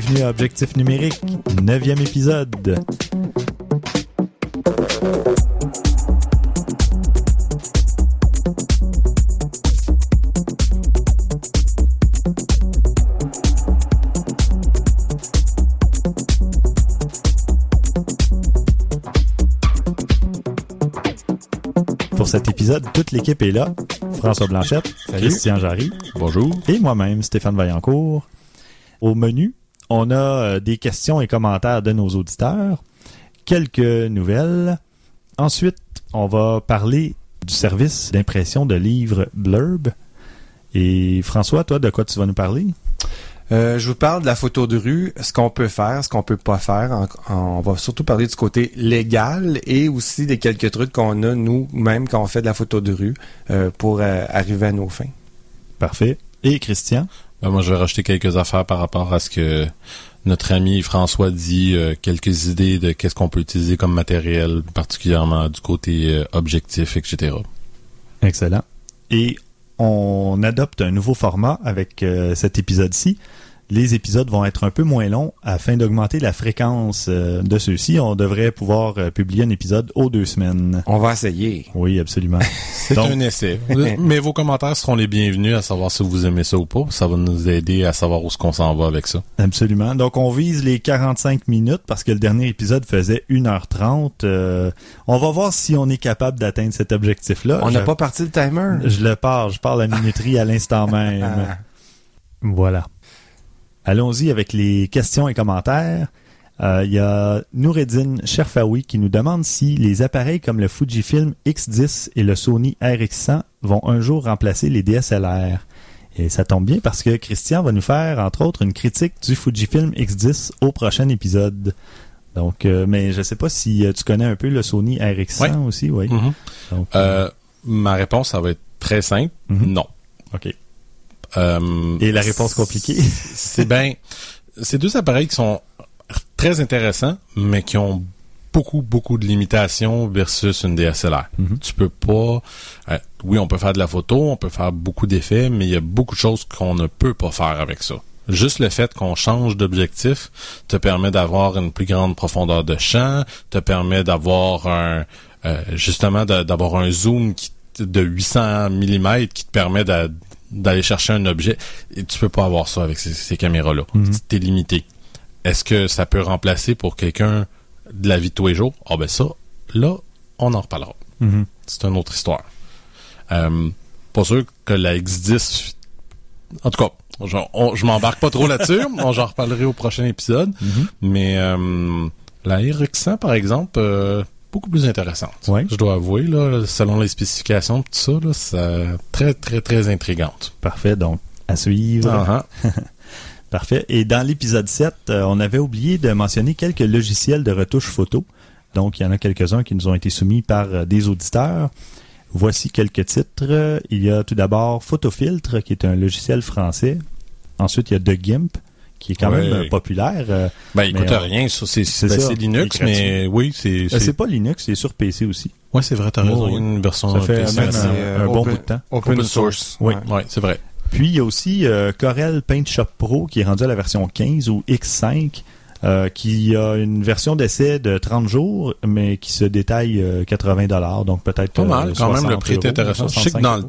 Bienvenue à Objectif numérique, neuvième épisode. Pour cet épisode, toute l'équipe est là. François Blanchette, Christian Jarry, Bonjour. et moi-même, Stéphane Vaillancourt. Au menu, on a euh, des questions et commentaires de nos auditeurs, quelques nouvelles. Ensuite, on va parler du service d'impression de livres Blurb. Et François, toi, de quoi tu vas nous parler? Euh, je vous parle de la photo de rue, ce qu'on peut faire, ce qu'on peut pas faire. En- en- on va surtout parler du côté légal et aussi des quelques trucs qu'on a nous-mêmes quand on fait de la photo de rue euh, pour euh, arriver à nos fins. Parfait. Et Christian? Ben, moi, je vais rajouter quelques affaires par rapport à ce que notre ami François dit, euh, quelques idées de qu'est-ce qu'on peut utiliser comme matériel, particulièrement du côté euh, objectif, etc. Excellent. Et on adopte un nouveau format avec euh, cet épisode-ci. Les épisodes vont être un peu moins longs afin d'augmenter la fréquence euh, de ceux-ci. On devrait pouvoir euh, publier un épisode aux deux semaines. On va essayer. Oui, absolument. C'est Donc- un essai. Mais vos commentaires seront les bienvenus à savoir si vous aimez ça ou pas. Ça va nous aider à savoir où ce qu'on s'en va avec ça. Absolument. Donc, on vise les 45 minutes parce que le dernier épisode faisait 1h30. Euh, on va voir si on est capable d'atteindre cet objectif-là. On n'a Je- pas parti le timer. Je le pars. Je parle la minuterie à l'instant même. Ah. Voilà. Allons-y avec les questions et commentaires. Euh, Il y a Noureddin Sherfawi qui nous demande si les appareils comme le Fujifilm X10 et le Sony RX100 vont un jour remplacer les DSLR. Et ça tombe bien parce que Christian va nous faire, entre autres, une critique du Fujifilm X10 au prochain épisode. Donc, euh, mais je sais pas si euh, tu connais un peu le Sony RX100 Ouais. aussi, oui. Mhm. Donc, Euh, ma réponse, ça va être très simple. Mhm. Non. ok. Euh, Et la réponse compliquée? C'est bien. C'est deux appareils qui sont très intéressants, mais qui ont beaucoup, beaucoup de limitations versus une DSLR. Mhm. Tu peux pas. euh, oui, on peut faire de la photo, on peut faire beaucoup d'effets, mais il y a beaucoup de choses qu'on ne peut pas faire avec ça. Juste le fait qu'on change d'objectif te permet d'avoir une plus grande profondeur de champ, te permet d'avoir un euh, justement de- d'avoir un zoom qui, de 800 mm qui te permet d'a- d'aller chercher un objet. Et tu peux pas avoir ça avec ces, ces caméras-là. Mhm. T'es limité. Est-ce que ça peut remplacer pour quelqu'un de la vie de tous les jours? Ah ben ça, là, on en reparlera. Mhm. C'est une autre histoire. Euh, pas sûr que la X10... En tout cas, je, je m'embarque pas trop là-dessus. J'en reparlerai au prochain épisode. Mhm. Mais euh, la RX100, par exemple, euh, beaucoup plus intéressante. Je dois avouer, là, selon les spécifications, tout ça, là, c'est très, très, très intrigante. Parfait, donc à suivre. Ah, ah. Parfait. Et dans l'épisode 7, euh, on avait oublié de mentionner quelques logiciels de retouche photo. Donc, il y en a quelques-uns qui nous ont été soumis par euh, des auditeurs. Voici quelques titres. Il y a tout d'abord Photofiltre, qui est un logiciel français. Ensuite, il y a The Gimp, qui est quand Ouais. même euh, populaire. Euh, Ben, écoute, Mais, euh, rien, c'est ben, c'est Linux, il mais oui, c'est... c'est- c'est pas Linux, c'est sur PC aussi. Ouais, c'est vrai, t'as raison, Oh, il y a une version Ça fait PC. un, un bon open- bout de temps. Open, Open source. source. Oui. Ouais. Ouais, c'est vrai. Puis il y a aussi euh, Corel Paint Shop Pro qui est rendu à la version 15 ou X5, euh, qui a une version d'essai de 30 jours, mais qui se détaille euh, 80 dollars, donc peut-être Pas mal, quand même, le 60 prix est intéressant. Je sais que 65 dans le.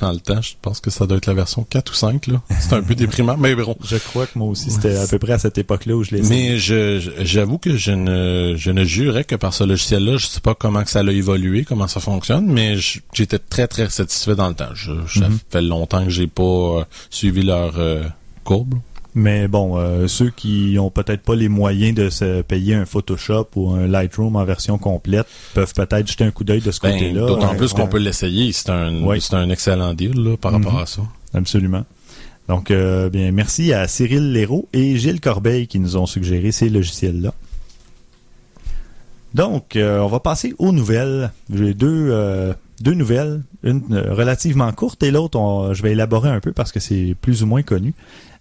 Dans le temps, je pense que ça doit être la version 4 ou 5, là. C'est un peu déprimant, mais bon. Je crois que moi aussi, c'était à peu près à cette époque-là où je l'ai. Mais je, j'avoue que je ne, je ne jurais que par ce logiciel-là, je sais pas comment que ça a évolué, comment ça fonctionne, mais j'étais très très satisfait dans le temps. Je, ça Mhm. fait longtemps que j'ai pas euh, suivi leur euh, courbe. Mais bon, euh, ceux qui ont peut-être pas les moyens de se payer un Photoshop ou un Lightroom en version complète peuvent peut-être jeter un coup d'œil de ce Ben, côté-là. D'autant plus qu'on ouais. peut l'essayer. C'est un, c'est un excellent deal là, par Mhm. rapport à ça. Absolument. Donc, euh, bien, merci à Cyril Léraud et Gilles Corbeil qui nous ont suggéré ces logiciels-là. Donc, euh, on va passer aux nouvelles. J'ai deux, euh, deux nouvelles, une euh, relativement courte et l'autre, je vais élaborer un peu parce que c'est plus ou moins connu.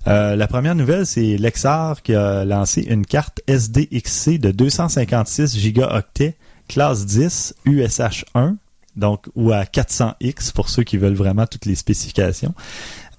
Euh, la première nouvelle, c'est Lexar qui a lancé une carte SDXC de 256 gigaoctets classe 10 USH1, donc ou à 400X pour ceux qui veulent vraiment toutes les spécifications.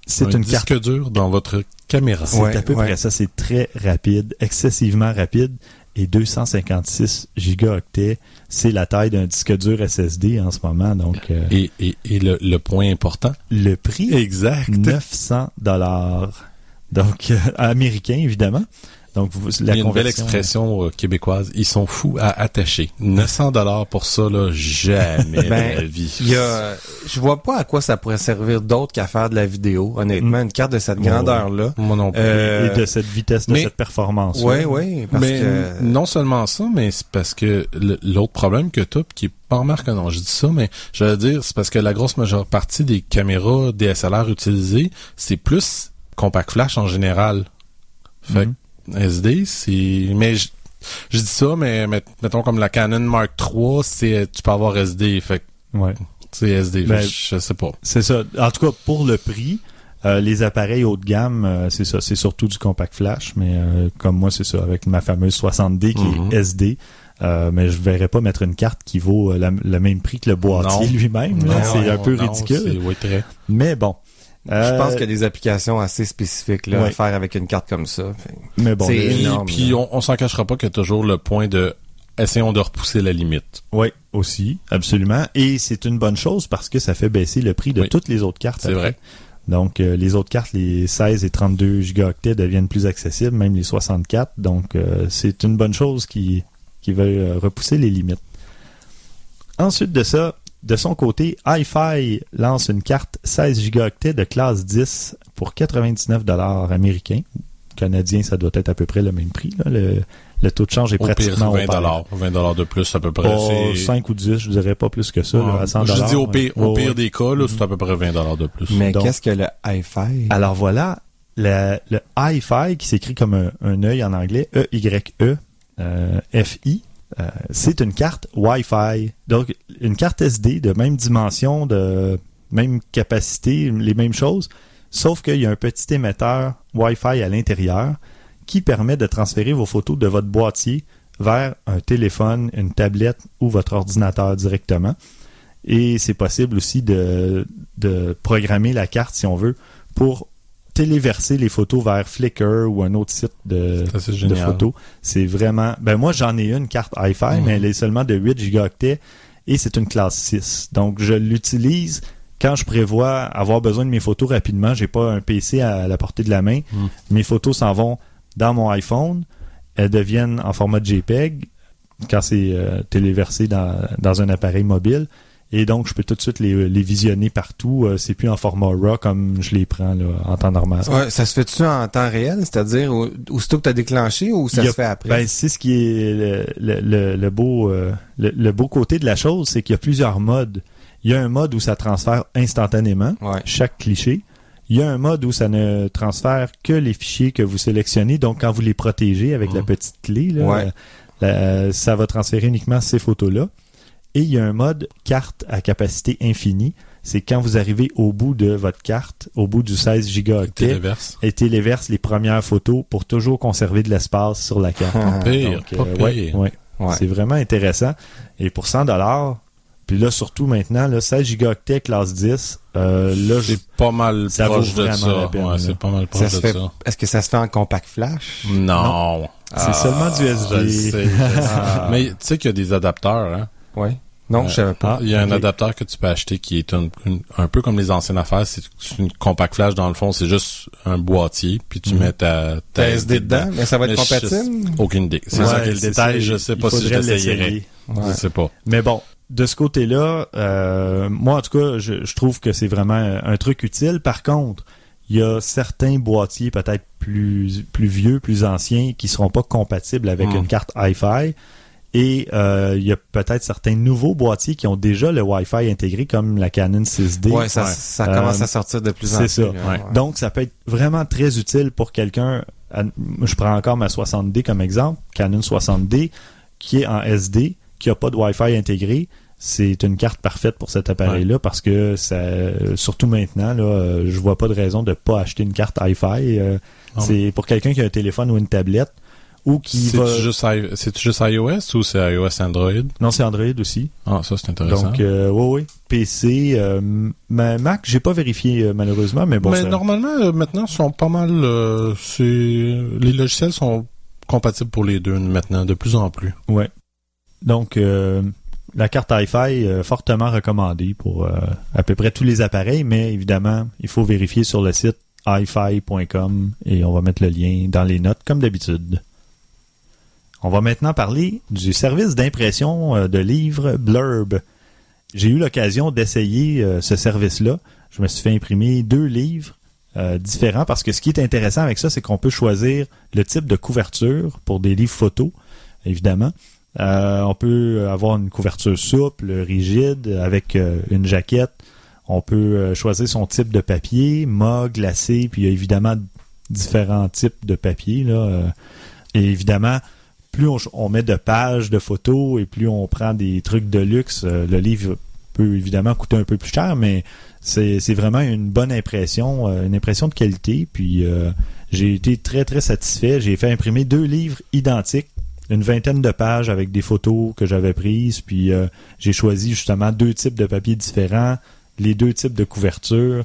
C'est un une disque carte dur dans votre caméra. C'est Ouais, à peu ouais. près ça. C'est très rapide, excessivement rapide. Et 256 gigaoctets, c'est la taille d'un disque dur SSD en ce moment. Donc, euh, Et, et, et le, le point important? le prix, Exact. 900 dollars. Donc, euh, américain, évidemment. Donc, vous- la Il y a une belle expression euh, québécoise. Ils sont fous à attacher. 900 dollars pour ça, là, jamais Ben, de la vie. Il y a, je vois pas à quoi ça pourrait servir d'autre qu'à faire de la vidéo. Honnêtement, une carte de cette Ouais, grandeur-là. Moi non plus. Euh, Et de cette vitesse, de mais- cette performance. Oui, oui, mais que non seulement ça, mais c'est parce que l'autre problème que tu as, qui est pas remarque non, je dis ça, mais je veux dire, c'est parce que la grosse majeure partie des caméras DSLR utilisées, c'est plus compact flash en général. Fait que SD, c'est... Mais je, je dis ça, mais met- mettons comme la Canon Mark III, c'est tu peux avoir SD. Fait Ouais. c'est SD. Ben, je, je sais pas. C'est ça. En tout cas, pour le prix, euh, les appareils haut de gamme, euh, c'est ça. C'est surtout du compact flash, mais euh, comme moi, c'est ça, avec ma fameuse 60D qui Mhm. est SD. Euh, mais je verrais pas mettre une carte qui vaut la- le même prix que le boîtier lui-même. C'est un peu ridicule. c'est- Oui, très. Mais bon. Je Euh, pense qu'il y a des applications assez spécifiques là, ouais. à faire avec une carte comme ça. Mais bon, c'est énorme, puis on, on s'en cachera pas qu'il y a toujours le point de essayons de repousser la limite. Oui, aussi, absolument. Et c'est une bonne chose parce que ça fait baisser le prix de Oui. toutes les autres cartes. C'est après. vrai. Donc, euh, les autres cartes, les 16 et 32 gigaoctets deviennent plus accessibles, même les 64. Donc, euh, c'est une bonne chose qui, qui va euh, repousser les limites. Ensuite de ça, de son côté, hi-fi lance une carte 16 gigaoctets de classe 10 pour 99 dollars américains. Canadien, ça doit être à peu près le même prix. là. Le, le taux de change est Au pire, pratiquement au 20 pair. dollars. 20 dollars de plus, à peu près. Oh, c'est- 5 ou 10, je dirais pas plus que ça, là, à 100 je dis au ouais. pire, au pire des cas, là, c'est à peu près 20 dollars de plus. Mais qu'est-ce que le hi-fi? Alors voilà, le, le hi-fi qui s'écrit comme un, un œil en anglais, E-Y-E, euh, F-I, euh, c'est une carte Wi-Fi. Donc, une carte SD de même dimension, de même capacité, les mêmes choses, sauf qu'il y a un petit émetteur Wi-Fi à l'intérieur qui permet de transférer vos photos de votre boîtier vers un téléphone, une tablette ou votre ordinateur directement. Et c'est possible aussi de, de programmer la carte, si on veut, pour téléverser les photos vers Flickr ou un autre site de, photos. C'est vraiment... Ben moi, j'en ai une carte hi-fi, Mhm. mais elle est seulement de 8 gigaoctets et c'est une classe 6. Donc, je l'utilise quand je prévois avoir besoin de mes photos rapidement. J'ai pas un PC à la portée de la main. Mhm. Mes photos s'en vont dans mon iPhone. Elles deviennent en format JPEG quand c'est euh, téléversé dans, dans un appareil mobile. Et donc, je peux tout de suite les, les visionner partout. Euh, c'est plus en format RAW comme je les prends là, en temps normal. Ouais, ça se fait-tu en temps réel, c'est-à-dire au- aussitôt que tu as déclenché ou ça a- se fait après? Ben, c'est ce qui est le, le- le- le beau, euh, le, beau côté de la chose, c'est qu'il y a plusieurs modes. Il y a un mode où ça transfère instantanément, ouais. chaque cliché. Il y a un mode où ça ne transfère que les fichiers que vous sélectionnez. Donc, quand vous les protégez avec la Mhm. petite clé, là, Ouais. la- ça va transférer uniquement ces photos-là. Et il y a un mode carte à capacité infinie. C'est quand vous arrivez au bout de votre carte, au bout du 16 gigaoctets, Téléverse. et téléverse les premières photos pour toujours conserver de l'espace sur la carte. Pire, Donc, pas euh, pire. ouais. Ouais. C'est vraiment intéressant. Et pour 100 dollars, puis là surtout maintenant, là, 16 gigaoctets classe 10, euh, là, je- C'est pas mal Ça proche vaut de vraiment ça. la peine, là. ouais, c'est pas mal Ça proche de fait, ça. est-ce que ça se fait en compact flash? Non. c'est seulement du Je SD. sais, je sais. Ah. Mais tu sais qu'il y a des adapteurs, hein. Ouais. Non, Euh, je savais pas. Ah, Il y a un ok. adapteur que tu peux acheter qui est un, une- un peu comme les anciennes affaires. C'est une compact flash dans le fond. C'est juste un boîtier. Puis tu Mhm. mets ta, T'as SD dedans, mais ça va être compatible? Aucune idée. C'est Ouais, ça qui est le c'est détail. ça. Je sais pas si je faudrait l'essayerais. l'essayer. Ouais. Je sais pas. Mais bon, de ce côté-là, euh, moi en tout cas, je, je trouve que c'est vraiment un truc utile. Par contre, il y a certains boîtiers peut-être plus plus vieux, plus anciens, qui seront pas compatibles avec Hmm. une carte Hi-Fi. Et euh, il y a peut-être certains nouveaux boîtiers qui ont déjà le Wi-Fi intégré, comme la Canon 6D. Ouais, ça, Ouais. ça Euh, commence à sortir de plus en c'est plus. ça. hein, Ouais. Donc, ça peut être vraiment très utile pour quelqu'un. Je prends encore ma 60D comme exemple, Canon 60D, qui est en SD, qui n'a pas de Wi-Fi intégré. C'est une carte parfaite pour cet appareil-là parce que ça, surtout maintenant, là, euh, je vois pas de raison de pas acheter une carte Hi-Fi. euh, Non. c'est pour quelqu'un qui a un téléphone ou une tablette ou qui C'est va... juste, i- c'est juste iOS ou c'est iOS Android? Non, c'est Android aussi. Ah, ça, c'est intéressant. Donc, euh, oui, oui. PC, euh, ma- Mac, j'ai pas vérifié euh, malheureusement, mais bon, Mais ça- normalement, euh, maintenant, ils sont pas mal. euh, c'est les logiciels sont compatibles pour les deux maintenant, de plus en plus. ouais. Donc, euh, la carte Hi-Fi euh, fortement recommandée pour euh, à peu près tous les appareils, mais évidemment, il faut vérifier sur le site hifi.com et on va mettre le lien dans les notes comme d'habitude. On va maintenant parler du service d'impression euh, de livres Blurb. J'ai eu l'occasion d'essayer euh, ce service-là. Je me suis fait imprimer deux livres euh, différents parce que ce qui est intéressant avec ça, c'est qu'on peut choisir le type de couverture pour des livres photos, évidemment. On peut avoir une couverture souple, rigide, avec une jaquette. On peut choisir son type de papier, mat, glacé, puis il y a évidemment différents types de papier. Et évidemment, plus on, met de pages de photos et plus on prend des trucs de luxe, euh, le livre peut évidemment coûter un peu plus cher, mais c'est vraiment une bonne impression, euh, une impression de qualité. Puis euh, j'ai été très très satisfait. J'ai fait imprimer deux livres identiques, une vingtaine de pages avec des photos que j'avais prises. Puis j'ai choisi justement deux types de papiers différents, les deux types de couverture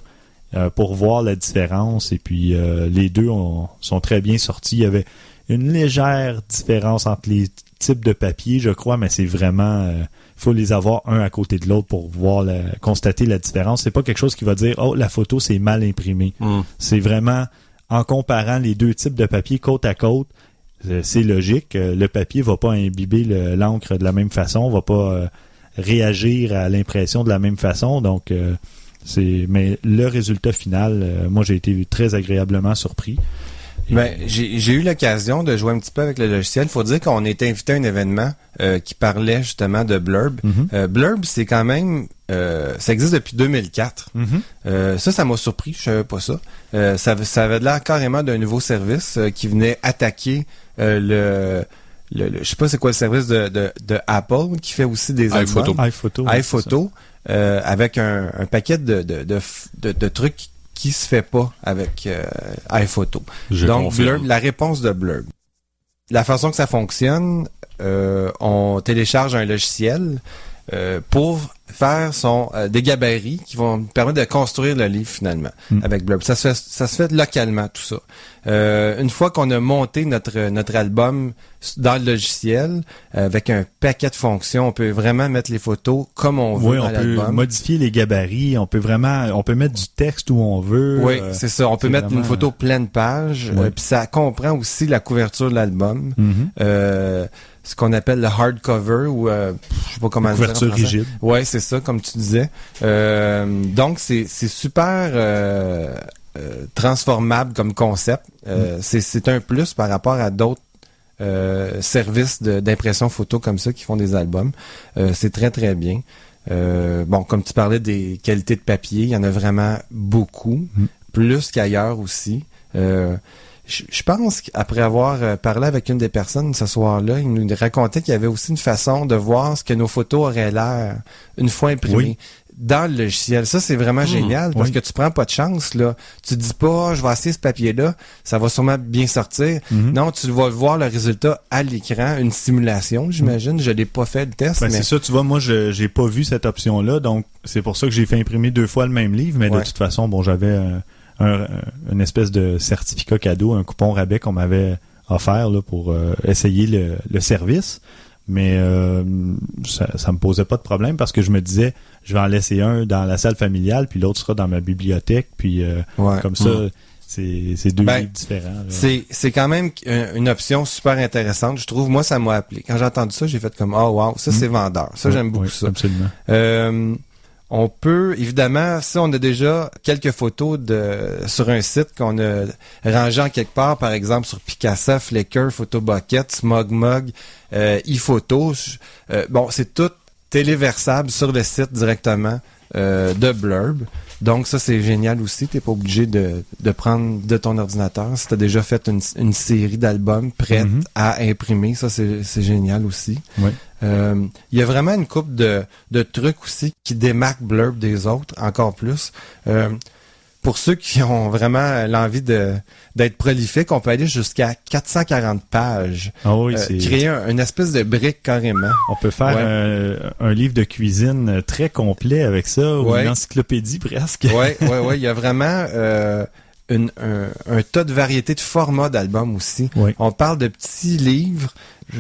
pour voir la différence. Et puis les deux ont- sont très bien sortis. Il y avait une légère différence entre les types de papier, je crois, mais c'est vraiment euh, faut les avoir un à côté de l'autre pour voir la, constater la différence. C'est pas quelque chose qui va dire oh la photo c'est mal imprimé. Hmm. C'est vraiment en comparant les deux types de papier côte à côte, euh, c'est logique. euh, Le papier va pas imbiber le- l'encre de la même façon, va pas euh, réagir à l'impression de la même façon. Donc euh, c'est mais le résultat final, moi j'ai été très agréablement surpris. Ben, j'ai eu l'occasion de jouer un petit peu avec le logiciel. Il faut dire qu'on était invité à un événement euh, qui parlait justement de Blurb. Mhm. Euh, Blurb, c'est quand même... euh, ça existe depuis 2004. Mhm. Euh, ça, ça m'a surpris. Je savais pas ça. Euh, ça, ça avait l'air carrément d'un nouveau service euh, qui venait attaquer euh, le... le, le- je sais pas c'est quoi le service de, de, de Apple qui fait aussi des iPhoto. iPhoto. iPhoto euh, avec un, un paquet de, de, de- de trucs qui se fait pas avec euh, iPhoto. Je Donc. Blurb, la réponse de Blurb. La façon que ça fonctionne, euh, on télécharge un logiciel euh, pour faire son euh, des gabarits qui vont nous permettre de construire le livre finalement Mm. avec Blurb. Ça se fait ça se fait localement tout ça. Euh, une fois qu'on a monté notre notre album dans le logiciel avec un paquet de fonctions, on peut vraiment mettre les photos comme on veut Oui, on peut modifier les gabarits, on peut vraiment, on peut mettre du texte où on veut. Oui, c'est ça. On peut mettre vraiment- une photo pleine page. Euh, Puis ça comprend aussi la couverture de l'album. mhm. Euh, ce qu'on appelle le hardcover ou euh, je sais pas comment dire couverture rigide. Ouais, c'est ça, comme tu disais. Euh, donc c'est c'est super euh, euh, transformable comme concept. Mm. Euh, c'est c'est un plus par rapport à d'autres euh, services d'impression photo comme ça qui font des albums. Euh, c'est très très bien. Euh, bon, comme tu parlais des qualités de papier, il y en a vraiment beaucoup, Mm. plus qu'ailleurs aussi. Euh, je je pense qu'après avoir euh, parlé avec une des personnes ce soir-là, il nous racontait qu'il y avait aussi une façon de voir ce que nos photos auraient l'air une fois imprimées. Oui. Dans le logiciel. Ça, c'est vraiment génial parce oui. que tu prends pas de chance, là. Tu dis pas, Ah, je vais essayer ce papier-là, ça va sûrement bien sortir. Mhm. Non, tu vas voir le résultat à l'écran, une simulation, j'imagine. Je l'ai pas fait le test, Ben, mais c'est ça, tu vois, moi, je j'ai pas vu cette option-là, donc c'est pour ça que j'ai fait imprimer deux fois le même livre, mais Ouais. de toute façon, bon, j'avais un, un- une espèce de certificat cadeau, un coupon rabais qu'on m'avait offert là, pour euh, essayer le, le service. Mais euh, ça, ça me posait pas de problème parce que je me disais, je vais en laisser un dans la salle familiale, puis l'autre sera dans ma bibliothèque, puis euh, ouais. comme ça, Mm. c'est c'est deux Ben, livres différents. C'est, c'est quand même une option super intéressante, je trouve. Moi, ça m'a appelé. Quand j'ai entendu ça, j'ai fait comme, oh wow, ça Mm. c'est vendeur. Ça, Ouais, j'aime beaucoup ça. Absolument. On peut, évidemment, si on a déjà quelques photos de sur un site qu'on a rangé en quelque part, par exemple sur Picasa, Flickr, Photobucket, SmugMug, euh, ePhoto, euh, bon, c'est tout téléversable sur le site directement euh, de Blurb. Donc ça, c'est génial aussi. T'es pas obligé de, de prendre de ton ordinateur. Si t'as déjà fait une, une série d'albums prête Mhm. à imprimer, ça, c'est c'est génial aussi. Oui. Euh, Il y a vraiment une coupe de, de trucs aussi qui démarquent Blurb des autres, encore plus. Euh, pour ceux qui ont vraiment l'envie de d'être prolifique, on peut aller jusqu'à 440 pages. Ah oui, Euh, créer un- une espèce de brique carrément. On peut faire Ouais. un, un livre de cuisine très complet avec ça, ou Ouais. une encyclopédie presque. Ouais, ouais, ouais. Il y a vraiment euh, une- un, un tas de variétés de formats d'albums aussi. Oui. On parle de petits livres.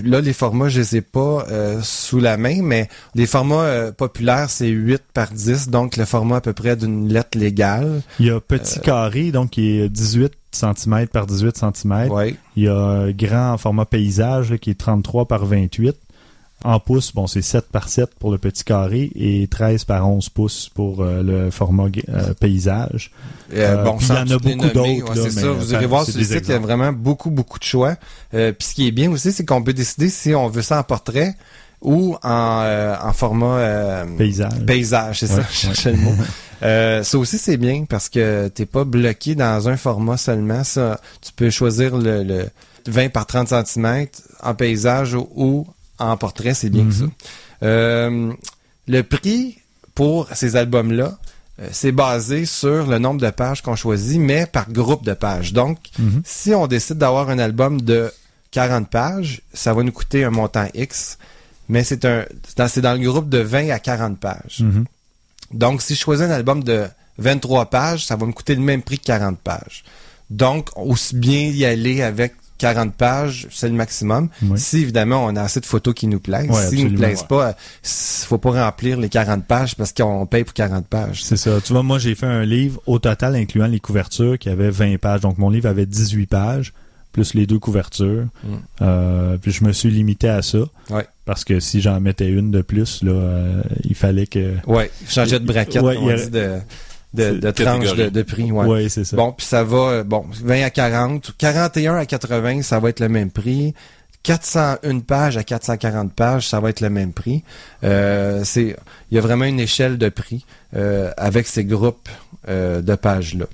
Là, les formats, je les ai pas euh, sous la main, mais les formats euh, populaires, c'est 8 par 10, donc le format à peu près d'une lettre légale. Il y a petit carré, donc qui est 18 cm par 18 cm. Ouais. Il y a grand format paysage là, qui est 33 par 28. En pouces, bon, c'est 7 par 7 pour le petit carré et 13 par 11 pouces pour euh, le format euh, paysage. Euh, bon, il y en a beaucoup d'autres, ouais, c'est ça. Vous irez voir sur le site, il y a vraiment beaucoup, beaucoup de choix. Puis ce qui est bien aussi, c'est qu'on peut décider si on veut ça en portrait ou en, en format Paysage. paysage, c'est ça, je cherchais le mot. Euh, ça aussi, c'est bien parce que t'es pas bloqué dans un format seulement. Ça, tu peux choisir le, le 20 par 30 cm en paysage ou, ou en portrait, c'est bien que ça. Mhm. Euh, le prix pour ces albums-là, euh, c'est basé sur le nombre de pages qu'on choisit, mais par groupe de pages. Donc, Mhm. si on décide d'avoir un album de 40 pages, ça va nous coûter un montant X, mais c'est un c'est dans, c'est dans le groupe de 20 à 40 pages. Mhm. Donc, si je choisis un album de 23 pages, ça va me coûter le même prix que 40 pages. Donc, aussi bien y aller avec 40 pages, c'est le maximum. Oui. Si, évidemment, on a assez de photos qui nous plaisent. Ouais, S'ils ne nous plaisent pas, il faut pas remplir les 40 pages parce qu'on paye pour 40 pages. C'est ça. Tu vois, moi, j'ai fait un livre au total, incluant les couvertures, qui avait 20 pages. Donc, mon livre avait 18 pages, plus les deux couvertures. Mm. Euh, puis, je me suis limité à ça. Ouais. Parce que si j'en mettais une de plus, là, euh, il fallait que... Ouais, changer de braquette, Ouais, il dit, de, de, C'est de tranche catégorie. de, de prix. Ouais. Ouais, c'est ça. Bon, puis ça va, euh, bon, 20 à 40, 41 à 80, ça va être le même prix. 401 pages à 440 pages, ça va être le même prix. Euh, c'est, il y a vraiment une échelle de prix euh, avec ces groupes euh, de pages-là.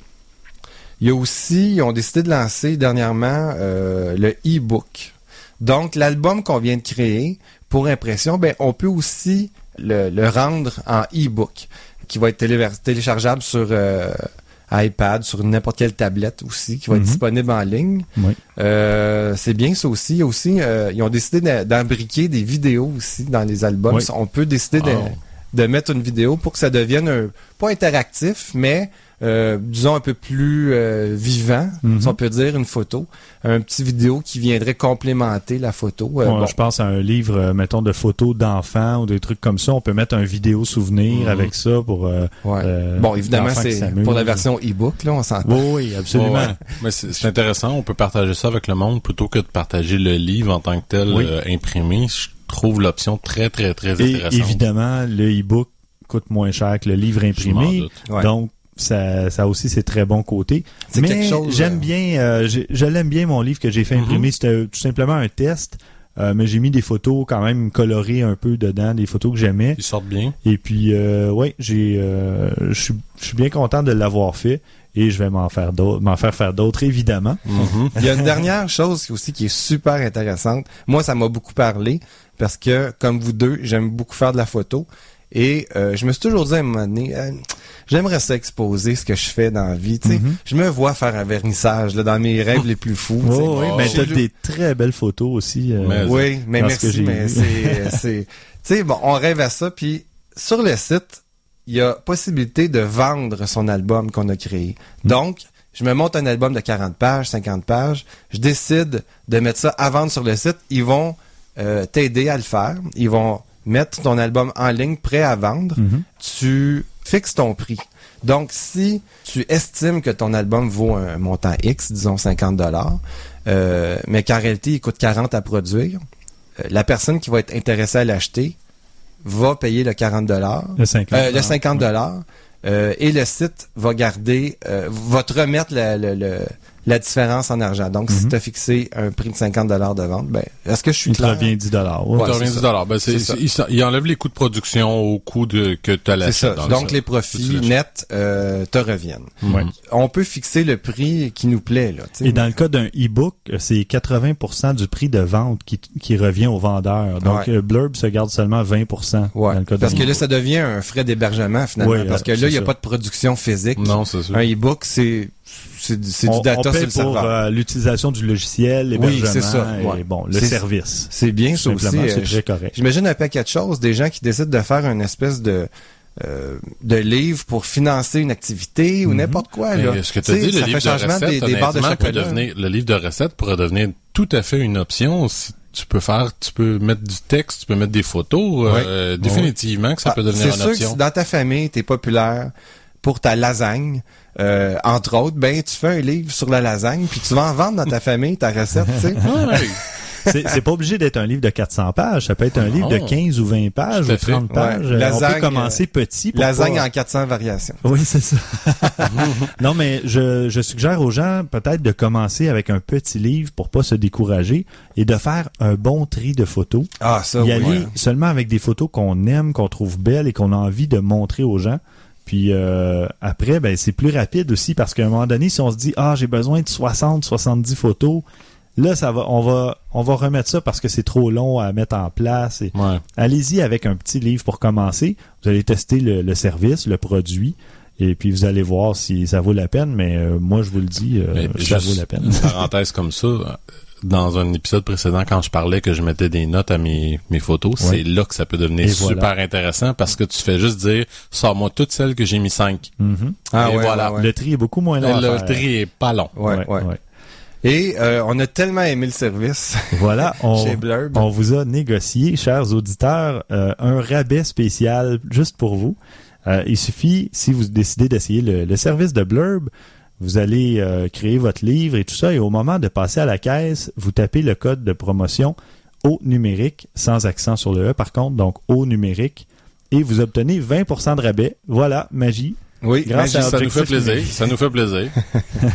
Il y a aussi, ils ont décidé de lancer dernièrement euh, le e-book. Donc, l'album qu'on vient de créer pour impression, ben, on peut aussi le, le rendre en e-book qui va être téléchargeable sur euh, iPad, sur n'importe quelle tablette aussi, qui va être Mhm. disponible en ligne. Oui. Euh, c'est bien ça aussi. Aussi, euh, ils ont décidé de- d'embriquer des vidéos aussi dans les albums. Oui. On peut décider de, de mettre une vidéo pour que ça devienne un, pas interactif, mais euh, disons un peu plus euh, vivant, Mhm. si on peut dire une photo, un petit vidéo qui viendrait complémenter la photo. Euh, bon. Je pense à un livre, euh, mettons, de photos d'enfants ou des trucs comme ça. On peut mettre un vidéo souvenir Mhm. avec ça pour... euh, Ouais. euh, bon, évidemment, c'est pour la version e-book, là, on s'entend. Oui, oui, absolument. Ouais. Mais c'est c'est intéressant, on peut partager ça avec le monde plutôt que de partager le livre en tant que tel Oui. euh, imprimé. Je trouve l'option très, très, très Et intéressante. évidemment, le e-book coûte moins cher que le livre Je m'en imprimé. Ouais. Donc, ça, ça aussi, c'est très bon côté. C'est Mais quelque chose, j'aime euh, bien, euh, je l'aime bien mon livre que j'ai fait Mhm. imprimer. C'était tout simplement un test, euh, mais j'ai mis des photos quand même colorées un peu dedans, des photos que j'aimais. Ils sortent bien. Et puis, euh, ouais, j'ai, euh, je suis, je suis bien content de l'avoir fait et je vais m'en faire d'autres, m'en faire faire d'autres évidemment. Mhm. Il y a une dernière chose aussi qui est super intéressante. Moi, ça m'a beaucoup parlé parce que, comme vous deux, j'aime beaucoup faire de la photo. Et euh, je me suis toujours dit à un moment donné, euh, j'aimerais ça exposer ce que je fais dans la vie. tu sais. Mhm. Je me vois faire un vernissage là, dans mes rêves les plus fous. Oh, oui, Oh. ben, t'as des très belles photos aussi. euh, Mais- Oui, mais merci, mais vu. c'est, c'est, tu sais, bon, on rêve à ça, puis sur le site, il y a possibilité de vendre son album qu'on a créé. Mm. Donc, je me monte un album de 40 pages, 50 pages, je décide de mettre ça à vendre sur le site, ils vont euh, t'aider à le faire, ils vont mettre ton album en ligne prêt à vendre, mhm. tu fixes ton prix. Donc, si tu estimes que ton album vaut un montant X, disons 50 dollars, euh, mais qu'en réalité, il coûte 40 à produire, euh, la personne qui va être intéressée à l'acheter va payer le 40 dollars, Le 50. euh, le 50 dollars, euh, et le site va garder, euh, va te remettre le, le- le- la différence en argent. Donc, si Mhm. tu as fixé un prix de 50 de vente, ben, est-ce que je suis Il te clair? revient 10 dollars. Ouais, Ça c'est revient ça. 10 dollars. Ben, c'est, il, il enlève les coûts de production au coût de, que tu as C'est ça. l'achat. Donc, les profits nets euh, te reviennent. Ouais. On peut fixer le prix qui nous plaît. Là. Et dans le cas d'un e-book, c'est 80% du prix de vente qui, qui revient au vendeur. Donc, Ouais. euh, Blurb se garde seulement 20% Ouais. dans le cas Parce que là, ça devient un frais d'hébergement finalement. Parce que euh, là, il n'y a pas de production physique. Non, c'est sûr. Un e-book, c'est c'est du, c'est on, du data on sur le pour serveur. euh, l'utilisation du logiciel, Oui, l'hébergement c'est ça, et ouais. bon, le C'est- service. C'est bien Tout ça aussi. simplement, euh, c'est très correct. J'imagine un paquet de choses, des gens qui décident de faire une espèce de euh, de livre pour financer une activité ou Mhm. n'importe quoi. Là. ce que tu as dit, le ça livre fait de changement recettes, des, des barres de chocolat. devenir, le livre de recettes pourrait devenir tout à fait une option. Si tu peux faire, tu peux mettre du texte, tu peux mettre des photos. euh, définitivement que ça Ah, peut devenir C'est une sûr que option. si dans ta famille, tu es populaire pour ta lasagne, euh, entre autres, ben tu fais un livre sur la lasagne, puis tu vas en vendre dans ta famille ta recette, tu sais. Ouais. C'est c'est pas obligé d'être un livre de 400 pages. Ça peut être un livre de Non. 15 ou 20 pages ou fait. 30 pages. Ouais. Euh, Lasagne, on peut commencer petit. Pour Lasagne pas- en 400 variations. Oui, c'est ça. non, mais je, je suggère aux gens peut-être de commencer avec un petit livre pour pas se décourager et de faire un bon tri de photos. Ah, ça, y oui. aller seulement avec des photos qu'on aime, qu'on trouve belles et qu'on a envie de montrer aux gens. Puis euh, après, ben c'est plus rapide aussi parce qu'à un moment donné, si on se dit ah j'ai besoin de 60, 70 photos, là ça va, on va, on va remettre ça parce que c'est trop long à mettre en place. Et Ouais. allez-y avec un petit livre pour commencer. Vous allez tester le, le service, le produit. Et puis vous allez voir si ça vaut la peine, mais euh, moi je vous le dis, euh, ça vaut la peine. Une parenthèse comme ça. Dans un épisode précédent, quand je parlais que je mettais des notes à mes, mes photos, Ouais. c'est là que ça peut devenir Et super voilà. intéressant parce que tu fais juste dire, sors-moi toutes celles que j'ai mis 5. Mhm. Ah, Et ouais, voilà. ouais, ouais. Le tri est beaucoup moins long. Le faire. tri est pas long. Ouais, ouais. Et euh, on a tellement aimé le service Voilà, on, chez Blurb. on vous a négocié, chers auditeurs, euh, un rabais spécial juste pour vous. Euh, il suffit, si vous décidez d'essayer le, le service de Blurb, vous allez euh, créer votre livre et tout ça, et au moment de passer à la caisse, vous tapez le code de promotion au numérique, sans accent sur le E par contre, donc au numérique, et vous obtenez 20% de rabais. Voilà, magie. Oui, Grâce à Ça nous fait plaisir. numérique. Ça nous fait plaisir.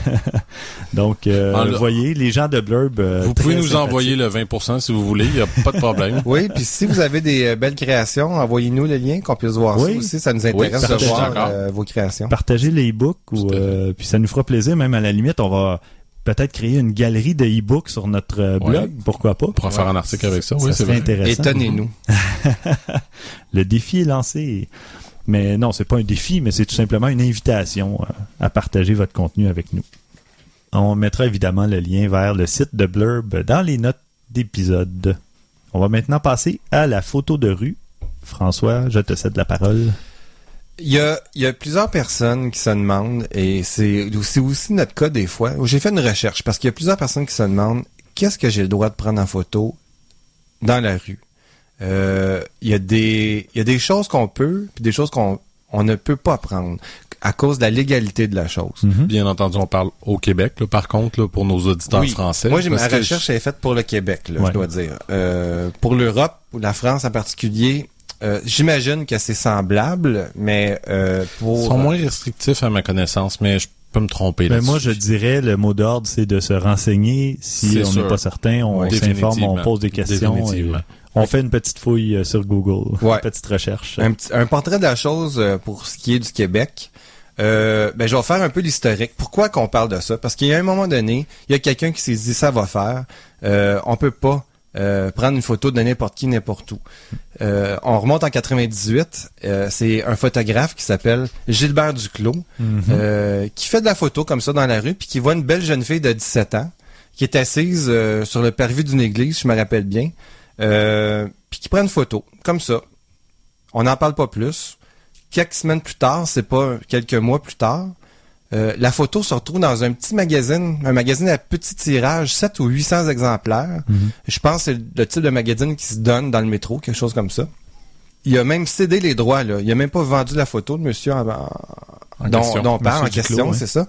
Donc, euh, voyez, les gens de Blurb... euh, vous pouvez nous envoyer le 20% si vous voulez. Il n'y a pas de problème. Oui, puis si vous avez des euh, belles créations, envoyez-nous le lien qu'on puisse voir Oui. ça aussi. Ça nous intéresse Oui, de partagez voir euh, vos créations. partager les e-books euh, puis ça nous fera plaisir même à la limite on va peut-être créer une galerie de e-books sur notre euh, blog Ouais. pourquoi pas? On pourra faire un article avec ça. ça Oui, c'est intéressant Étonnez-nous. le défi est lancé mais non c'est pas un défi mais c'est tout simplement une invitation euh, à partager votre contenu avec nous. On mettra évidemment le lien vers le site de Blurb dans les notes d'épisode. On va maintenant passer à la photo de rue. François je te cède la parole. Il y a, plusieurs personnes qui se demandent, et c'est aussi notre cas des fois, j'ai fait une recherche, parce qu'il y a plusieurs personnes qui se demandent qu'est-ce que j'ai le droit de prendre en photo dans la rue? Euh, Il y, a des- il y a des choses qu'on peut, puis des choses qu'on on ne peut pas prendre à cause de la légalité de la chose. Mhm. Bien entendu, on parle au Québec. là, par contre, là, pour nos auditeurs Oui. français. Moi, ma recherche est faite pour le Québec, là, Ouais. je dois dire. Euh, pour l'Europe ou la France en particulier, euh, j'imagine que c'est semblable, mais euh, pour Ils sont moins restrictifs à ma connaissance, mais je peux me tromper là-dessus. moi, je dirais, le mot d'ordre, c'est de se renseigner. Si on n'est pas certain, on s'informe, on pose des questions. et. On fait une petite fouille euh, sur Google, Ouais. une petite recherche. un, portrait de la chose euh, pour ce qui est du Québec. Euh, ben, je vais faire un peu l'historique. Pourquoi qu'on parle de ça? Parce qu'il y a un moment donné, il y a quelqu'un qui s'est dit ça va faire. Euh, on peut pas euh, prendre une photo de n'importe qui, n'importe où. Euh, on remonte en 98. euh, c'est un photographe qui s'appelle Gilbert Duclos Mhm. euh, qui fait de la photo comme ça dans la rue, puis qui voit une belle jeune fille de 17 ans qui est assise sur le parvis d'une église, je me rappelle bien, euh, puis qui prend une photo comme ça. On n'en parle pas plus. Quelques semaines plus tard, c'est pas quelques mois plus tard, euh, la photo se retrouve dans un petit magazine, un magazine à petit tirage, 7 ou 800 exemplaires. Mhm. Je pense que c'est le type de magazine qui se donne dans le métro, quelque chose comme ça. Il a même cédé les droits, là. Il a même pas vendu la photo de monsieur en, en- En dont, question. dont on parle en question, c'est ça.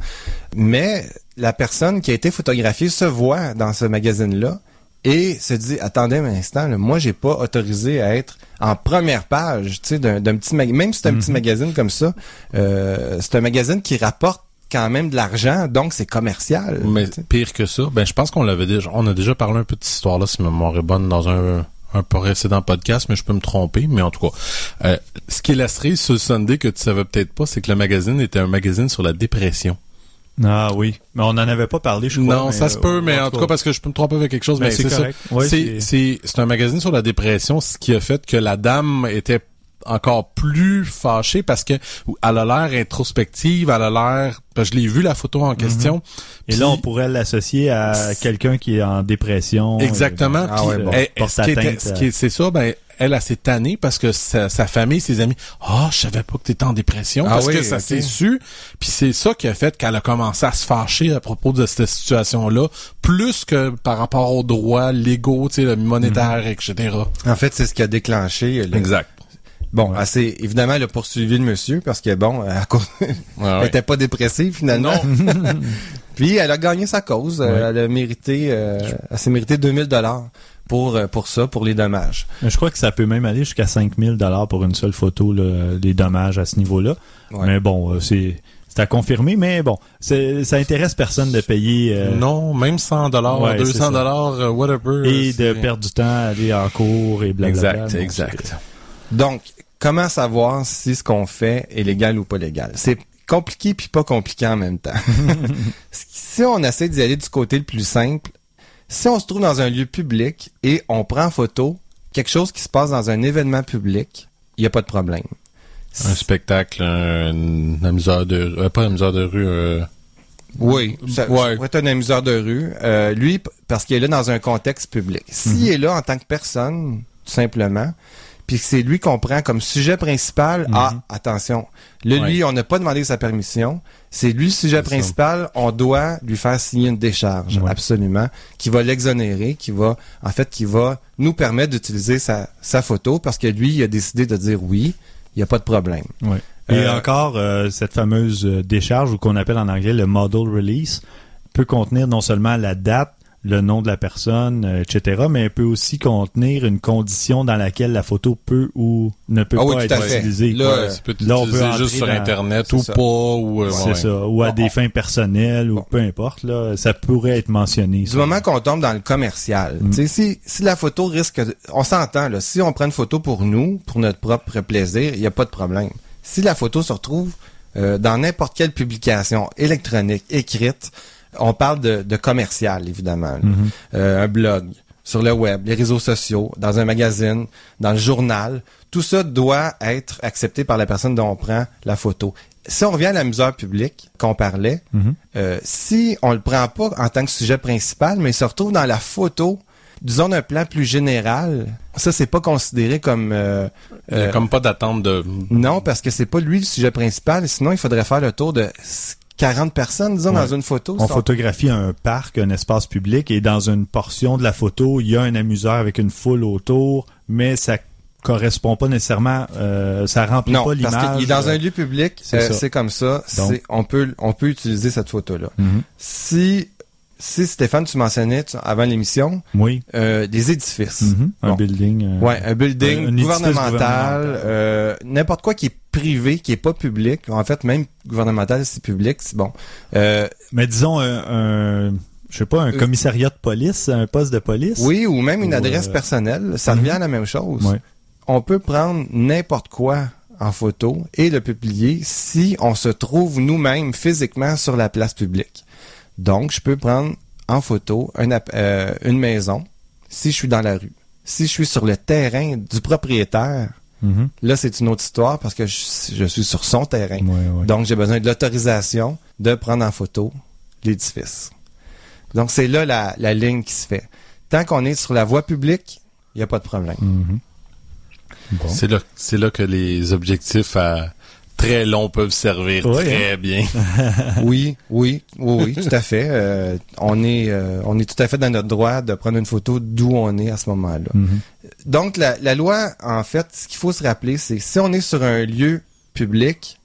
Mais la personne qui a été photographiée se voit dans ce magazine-là et se dit attendez un instant, là, moi j'ai pas autorisé à être en première page, tu sais, d'un petit. Même si c'est un Mhm. petit magazine comme ça, euh, c'est un magazine qui rapporte quand même de l'argent, donc c'est commercial. Mais pire que ça, ben je pense qu'on l'avait déjà, on a déjà parlé un peu de cette histoire-là, si ma mémoire est bonne, dans un un précédent podcast, mais je peux me tromper. Mais en tout cas, euh, ce qui est la cerise sur le Sunday que tu savais peut-être pas, c'est que le magazine était un magazine sur la dépression. Ah oui, mais on n'en avait pas parlé, je crois. non, ça se euh, peut, mais en tout cas, parce que je peux me tromper avec quelque chose, Ben, mais c'est ça. correct. Ouais, c'est, c'est, c'est un magazine sur la dépression, ce qui a fait que la dame était encore plus fâchée parce que elle a l'air introspective, elle a l'air, je l'ai vu la photo en question. Et Puis- là, on pourrait l'associer à quelqu'un qui est en dépression. Exactement. Et, Ah ouais, bon. ce à- c'est ça, ben, elle a s'est tannée parce que sa, sa famille, ses amis, ah, je savais pas que t'étais en dépression Ah parce oui, que ça s'est su. Puis c'est ça qui a fait qu'elle a commencé à se fâcher à propos de cette situation-là, plus que par rapport aux droits légaux, tu sais, le monétaire, etc. En fait, c'est ce qui a déclenché. le- Exact. Bon, s'est- évidemment, elle a poursuivi le monsieur parce que bon, à cause- Ouais, elle était pas dépressive finalement. Puis elle a gagné sa cause. Euh, Ouais. Elle a mérité, euh, elle s'est mérité 2000 dollars pour euh, pour ça, pour les dommages. Je crois que ça peut même aller jusqu'à 5000 dollars pour une seule photo, là, les dommages à ce niveau-là. Ouais. Mais bon, euh, c'est c'est à confirmer, mais bon, ça intéresse personne de payer euh, Non, même 100 dollars, Ouais, c'est 200 ça. dollars, whatever. et de perdre du temps à aller en cours et blablabla. Exact, Bon, exact. Donc, comment savoir si ce qu'on fait est légal ou pas légal? C'est compliqué puis pas compliqué en même temps. si on essaie d'y aller du côté le plus simple, si on se trouve dans un lieu public et on prend en photo quelque chose qui se passe dans un événement public, il n'y a pas de problème. Un spectacle, un, un amuseur de euh, pas un amuseur de rue, euh, Oui, ça, Ouais. ça être un amuseur de rue. Euh, lui, parce qu'il est là dans un contexte public. S'il est là en tant que personne, tout simplement, puis c'est lui qu'on prend comme sujet principal, ah, attention, là, lui, on n'a pas demandé sa permission. C'est lui le sujet ça. principal. On doit lui faire signer une décharge, Ouais. absolument, qui va l'exonérer, qui va, en fait, qui va nous permettre d'utiliser sa, sa photo parce que lui, il a décidé de dire oui, il n'y a pas de problème. Ouais. Et Euh, encore, euh, cette fameuse euh, décharge, ou qu'on appelle en anglais le model release, peut contenir non seulement la date, le nom de la personne, euh, etc., mais elle peut aussi contenir une condition dans laquelle la photo peut ou ne peut Ah oui, pas être fait. utilisée. Là, ça peut là, on peut juste sur dans- Internet c'est ou ça. pas, ou euh, C'est ouais. ça. Ou à Bon, des on- fins personnelles, ou peu importe, là, ça pourrait être mentionné. Du ça. moment qu'on tombe dans le commercial, Mm. tu sais, si, si la photo risque, de- on s'entend là, si on prend une photo pour nous, pour notre propre plaisir, il n'y a pas de problème. Si la photo se retrouve euh, dans n'importe quelle publication électronique, écrite, on parle de, de commercial évidemment. Mhm. Euh, un blog, sur le web, les réseaux sociaux, dans un magazine, dans le journal, tout ça doit être accepté par la personne dont on prend la photo. Si on revient à l'amuseur public qu'on parlait, Mhm. euh, si on le prend pas en tant que sujet principal, mais il se retrouve dans la photo, disons d'un plan plus général, ça c'est pas considéré comme euh, euh, comme pas d'attente de. non parce que c'est pas lui le sujet principal. Sinon il faudrait faire le tour de 40 personnes, disons Ouais. dans une photo. On photographie un parc, un espace public, et dans une portion de la photo, il y a un amuseur avec une foule autour, mais ça correspond pas nécessairement, euh, ça remplit non, pas parce l'image. qu'il est dans un lieu public, c'est euh, comme ça. Donc- on peut on peut utiliser cette photo là. Mhm. Si si Stéphane tu mentionnais tu- avant l'émission Oui. euh, des édifices. Mhm. Un Bon. building. euh, Ouais, un building Un- un édifice gouvernemental, gouvernemental. euh, n'importe quoi qui est privé, qui est pas public. En fait, même gouvernemental, c'est public, c'est bon. Mais disons un, je sais pas, un commissariat de police, un poste de police. oui, ou même une Ou, adresse euh, personnelle, ça mhm. revient à la même chose. On peut prendre n'importe quoi en photo et le publier si on se trouve nous-mêmes physiquement sur la place publique. Donc, je peux prendre en photo un euh, une maison si je suis dans la rue. Si je suis sur le terrain du propriétaire, Mhm. là, c'est une autre histoire parce que je, je suis sur son terrain. Ouais, ouais. Donc, j'ai besoin de l'autorisation de prendre en photo l'édifice. Donc, c'est là la, la ligne qui se fait. Tant qu'on est sur la voie publique, il n'y a pas de problème. Mhm. Bon. C'est là, c'est là que les objectifs à très longs peuvent servir très bien. oui, oui, oui, oui, tout à fait. Euh, on est, euh, on est tout à fait dans notre droit de prendre une photo d'où on est à ce moment-là. Mhm. Donc, la, la loi, en fait, ce qu'il faut se rappeler, c'est que si on est sur un lieu public,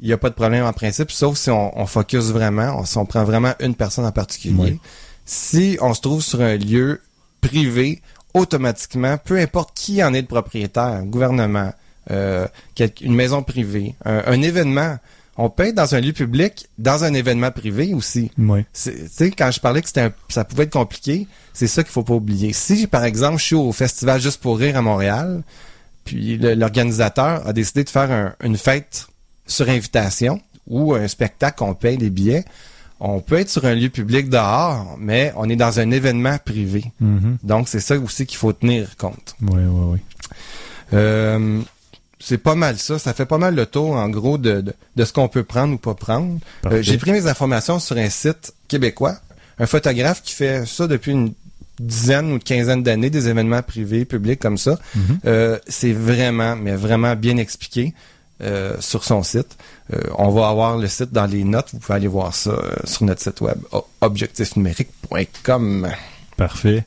il n'y a pas de problème en principe, sauf si on, on focus vraiment, on- si on prend vraiment une personne en particulier. Oui. Si on se trouve sur un lieu privé, automatiquement, peu importe qui en est le propriétaire, gouvernement, euh, une maison privée, un, un événement, on peut être dans un lieu public, dans un événement privé aussi. Oui. Tu sais, quand je parlais que c'était ça pouvait être compliqué, c'est ça qu'il faut pas oublier. Si, par exemple, je suis au festival Juste pour rire à Montréal, puis l'organisateur a décidé de faire un- une fête sur invitation ou un spectacle qu'on paye les billets, on peut être sur un lieu public dehors, mais on est dans un événement privé. Mhm. Donc, c'est ça aussi qu'il faut tenir compte. Oui, oui, oui. Euh, c'est pas mal ça. Ça fait pas mal le tour, en gros, de, de, de ce qu'on peut prendre ou pas prendre. Euh, J'ai pris mes informations sur un site québécois. Un photographe qui fait ça depuis une dizaine ou une quinzaine d'années, des événements privés, publics comme ça. Mhm. Euh, c'est vraiment, mais vraiment bien expliqué euh, sur son site. Euh, on va avoir le site dans les notes. Vous pouvez aller voir ça euh, sur notre site web, objectifnumérique.com. Parfait.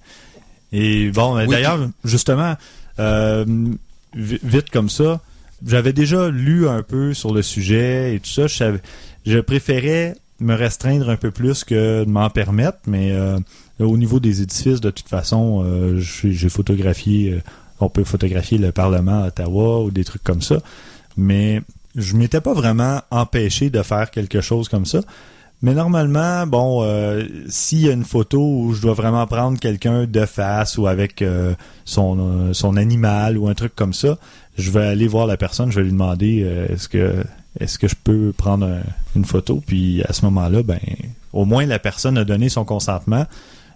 Et bon, Oui, d'ailleurs, justement, euh, vite comme ça, j'avais déjà lu un peu sur le sujet et tout ça. Je, préférais me restreindre un peu plus que de m'en permettre, mais euh, au niveau des édifices, de toute façon, euh, j'ai j'ai photographié, euh, on peut photographier le Parlement à Ottawa ou des trucs comme ça, mais je m'étais pas vraiment empêché de faire quelque chose comme ça. Mais normalement, bon, euh, s'il y a une photo où je dois vraiment prendre quelqu'un de face ou avec euh, son, euh, son animal ou un truc comme ça, je vais aller voir la personne, je vais lui demander euh, est-ce que est-ce que je peux prendre un- une photo, puis à ce moment-là, ben au moins la personne a donné son consentement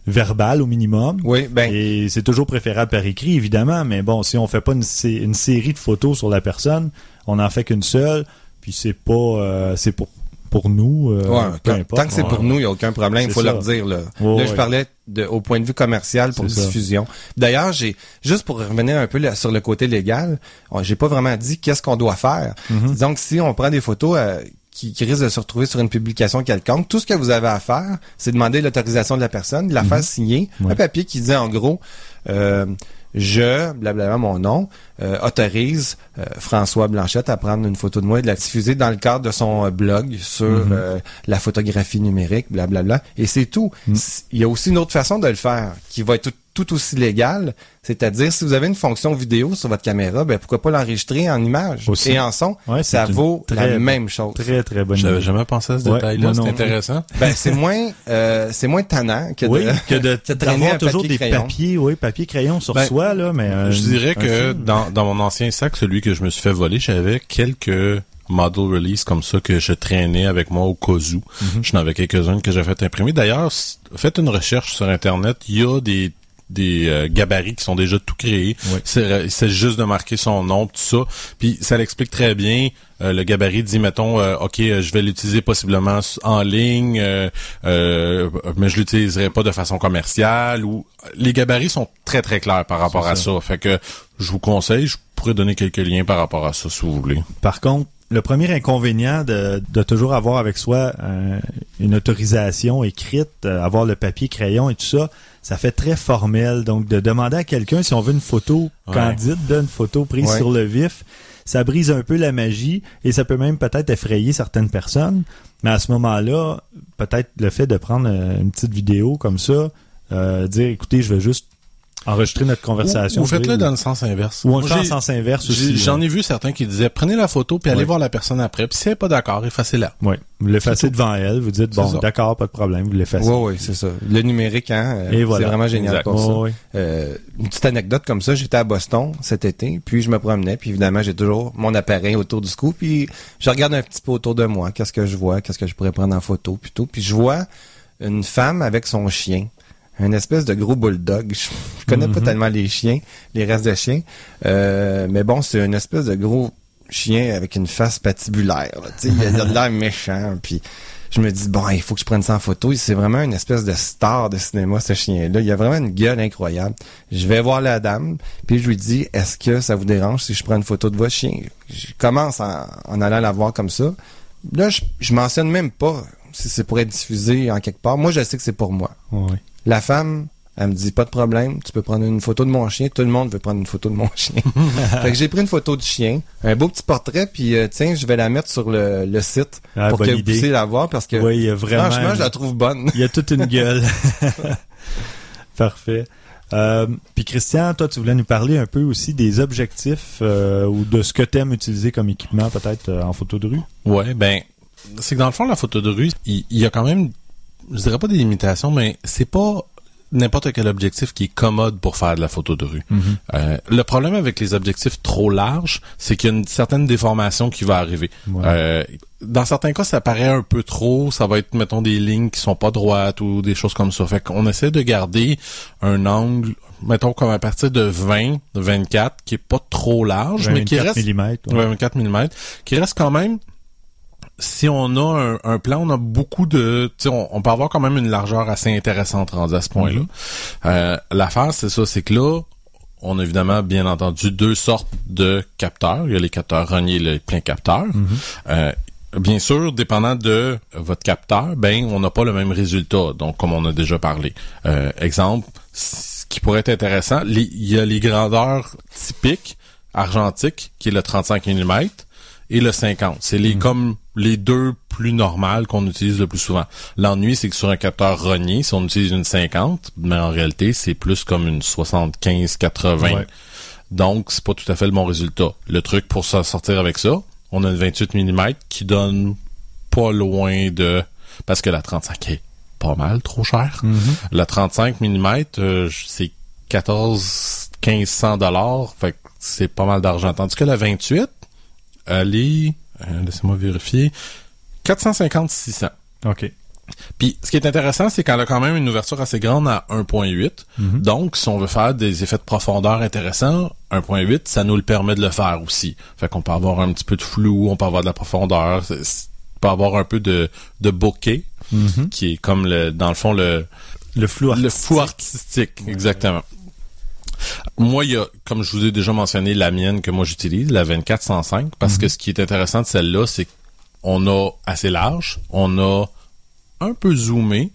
verbal au minimum. Oui, ben, Et c'est toujours préférable par écrit, évidemment, mais bon, si on fait pas une, une série de photos sur la personne, on n'en fait qu'une seule, puis c'est pas euh, c'est pour pour nous, euh, Ouais, peu tant, importe. tant que c'est Ouais. pour nous, il n'y a aucun problème. Il faut ça. leur dire. Là, là je parlais de, au point de vue commercial pour diffusion. D'ailleurs, j'ai juste pour revenir un peu là, sur le côté légal, j'ai pas vraiment dit qu'est-ce qu'on doit faire. Mhm. Donc, si on prend des photos euh, qui, qui risquent de se retrouver sur une publication quelconque, tout ce que vous avez à faire, c'est demander l'autorisation de la personne, la faire signer, Ouais. un papier qui dit en gros. Euh, je, blablabla, mon nom, euh, autorise euh, François Blanchette à prendre une photo de moi et de la diffuser dans le cadre de son euh, blog sur Mhm. euh, la photographie numérique, blablabla. Et c'est tout. S- Il y a aussi une autre façon de le faire qui va être tout, tout aussi légale, c'est-à-dire si vous avez une fonction vidéo sur votre caméra, ben pourquoi pas l'enregistrer en image Aussi. et en son? Ouais, ça vaut la même chose. Très, très bonne J'avais jamais pensé à ce Ouais, détail-là. C'est non. intéressant. Ben c'est moins euh, c'est moins tannant que oui, de que de traîner toujours papier des crayon. papiers, oui, papier crayon sur Ben, soi là, mais euh, Je dirais que dans, dans mon ancien sac, celui que je me suis fait voler, j'avais quelques model release comme ça que je traînais avec moi au cas où. Mhm. J'en avais quelques-unes que j'ai fait imprimer. D'ailleurs, faites une recherche sur Internet. Il y a des des euh, gabarits qui sont déjà tout créés. Oui. C'est juste de marquer son nom, tout ça. Puis ça l'explique très bien. Euh, le gabarit dit, mettons, euh, OK, euh, je vais l'utiliser possiblement en ligne, euh, euh, mais je l'utiliserai pas de façon commerciale. Ou Les gabarits sont très, très clairs par rapport à ça. ça. Fait que je vous conseille, je pourrais donner quelques liens par rapport à ça si vous voulez. Par contre, le premier inconvénient de, de toujours avoir avec soi euh, une autorisation écrite, euh, avoir le papier crayon et tout ça, ça fait très formel. Donc, de demander à quelqu'un si on veut une photo Ouais. candide, d'une photo prise Ouais. sur le vif, ça brise un peu la magie et ça peut même peut-être effrayer certaines personnes. Mais à ce moment-là, peut-être le fait de prendre euh, une petite vidéo comme ça, euh, dire écoutez, je vais juste enregistrer notre conversation. Ou, ou faites-le dans le sens inverse. ou on le fait en sens inverse aussi. J'en ai vu certains qui disaient, prenez la photo puis allez Ouais. voir la personne après. Puis si elle n'est pas d'accord, effacez-la. Oui, vous l'effacez devant elle, vous dites, bon, d'accord, pas de problème, vous l'effacez. Oui, oui, c'est ça. Le numérique, hein, euh, Et voilà. c'est vraiment génial Exact. pour ça. Euh, une petite anecdote comme ça, j'étais à Boston cet été, puis je me promenais, puis évidemment, j'ai toujours mon appareil autour du cou, puis je regarde un petit peu autour de moi, qu'est-ce que je vois, qu'est-ce que je pourrais prendre en photo, plutôt, puis je vois une femme avec son chien, une espèce de gros bulldog. Je, je connais pas Mhm. tellement les chiens, les restes de chiens, euh, mais bon, c'est une espèce de gros chien avec une face patibulaire. là. Tu sais, il a de l'air méchant, puis je me dis bon, il faut que je prenne ça en photo. C'est vraiment une espèce de star de cinéma ce chien-là. Il a vraiment une gueule incroyable. Je vais voir la dame, puis je lui dis est-ce que ça vous dérange si je prends une photo de votre chien? Je commence en, en allant la voir comme ça. Là, je, je mentionne même pas si c'est pour être diffusé en quelque part. Moi, je sais que c'est pour moi. Ouais. La femme, elle me dit pas de problème, tu peux prendre une photo de mon chien. Tout le monde veut prendre une photo de mon chien. fait que j'ai pris une photo du chien, un beau petit portrait, puis euh, tiens, je vais la mettre sur le, le site Ah, pour que vous puissiez la voir parce que Oui, vraiment. franchement, je la trouve bonne. Il y a toute une gueule. Parfait. Euh, Puis Christian, toi, tu voulais nous parler un peu aussi des objectifs euh, ou de ce que tu aimes utiliser comme équipement, peut-être euh, en photo de rue? Ouais, ben c'est que dans le fond, la photo de rue, il, il y a quand même, je dirais pas des limitations, mais c'est pas n'importe quel objectif qui est commode pour faire de la photo de rue. Mhm. Euh, le problème avec les objectifs trop larges, c'est qu'il y a une certaine déformation qui va arriver. Ouais. Euh, dans certains cas, ça paraît un peu trop. Ça va être, mettons, des lignes qui sont pas droites ou des choses comme ça. Fait qu'on essaie de garder un angle, mettons, comme à partir de 20, 24, qui est pas trop large, mais qui 24 reste... mm. Ouais, 24 mm, qui reste quand même si on a un, un plan, on a beaucoup de, on, on peut avoir quand même une largeur assez intéressante rendue à ce point-là. Euh, L'affaire, c'est ça, c'est que là, on a évidemment, bien entendu, deux sortes de capteurs. Il y a les capteurs Rognier et les plein capteurs. Euh, bien sûr, dépendant de votre capteur, ben, on n'a pas le même résultat. Donc, comme on a déjà parlé. Euh, exemple, ce qui pourrait être intéressant, il y a les grandeurs typiques argentiques, qui est le 35 mm, et le 50. C'est les comme les deux plus normales qu'on utilise le plus souvent. L'ennui, c'est que sur un capteur Rognier, si on utilise une 50, mais en réalité, c'est plus comme une 75-80. Ouais. Donc, c'est pas tout à fait le bon résultat. Le truc pour s'en sortir avec ça, on a une 28 mm qui donne pas loin de... Parce que la 35 est pas mal trop cher. La 35 mm, euh, c'est 14 1500 dollars, fait que c'est pas mal d'argent. Tandis que la 28, est, euh, laissez-moi vérifier, 450-600. OK. Puis, ce qui est intéressant, c'est qu'elle a quand même une ouverture assez grande à 1.8. Donc, si on veut faire des effets de profondeur intéressants, 1.8, ça nous le permet de le faire aussi. Fait qu'on peut avoir un petit peu de flou, on peut avoir de la profondeur, on peut avoir un peu de, de bokeh, qui est comme le, dans le fond, le, Le flou le artistique, exactement. Moi, il y a, comme je vous ai déjà mentionné, la mienne que moi j'utilise, la 2405, parce que ce qui est intéressant de celle-là, c'est qu'on a assez large, on a un peu zoomé,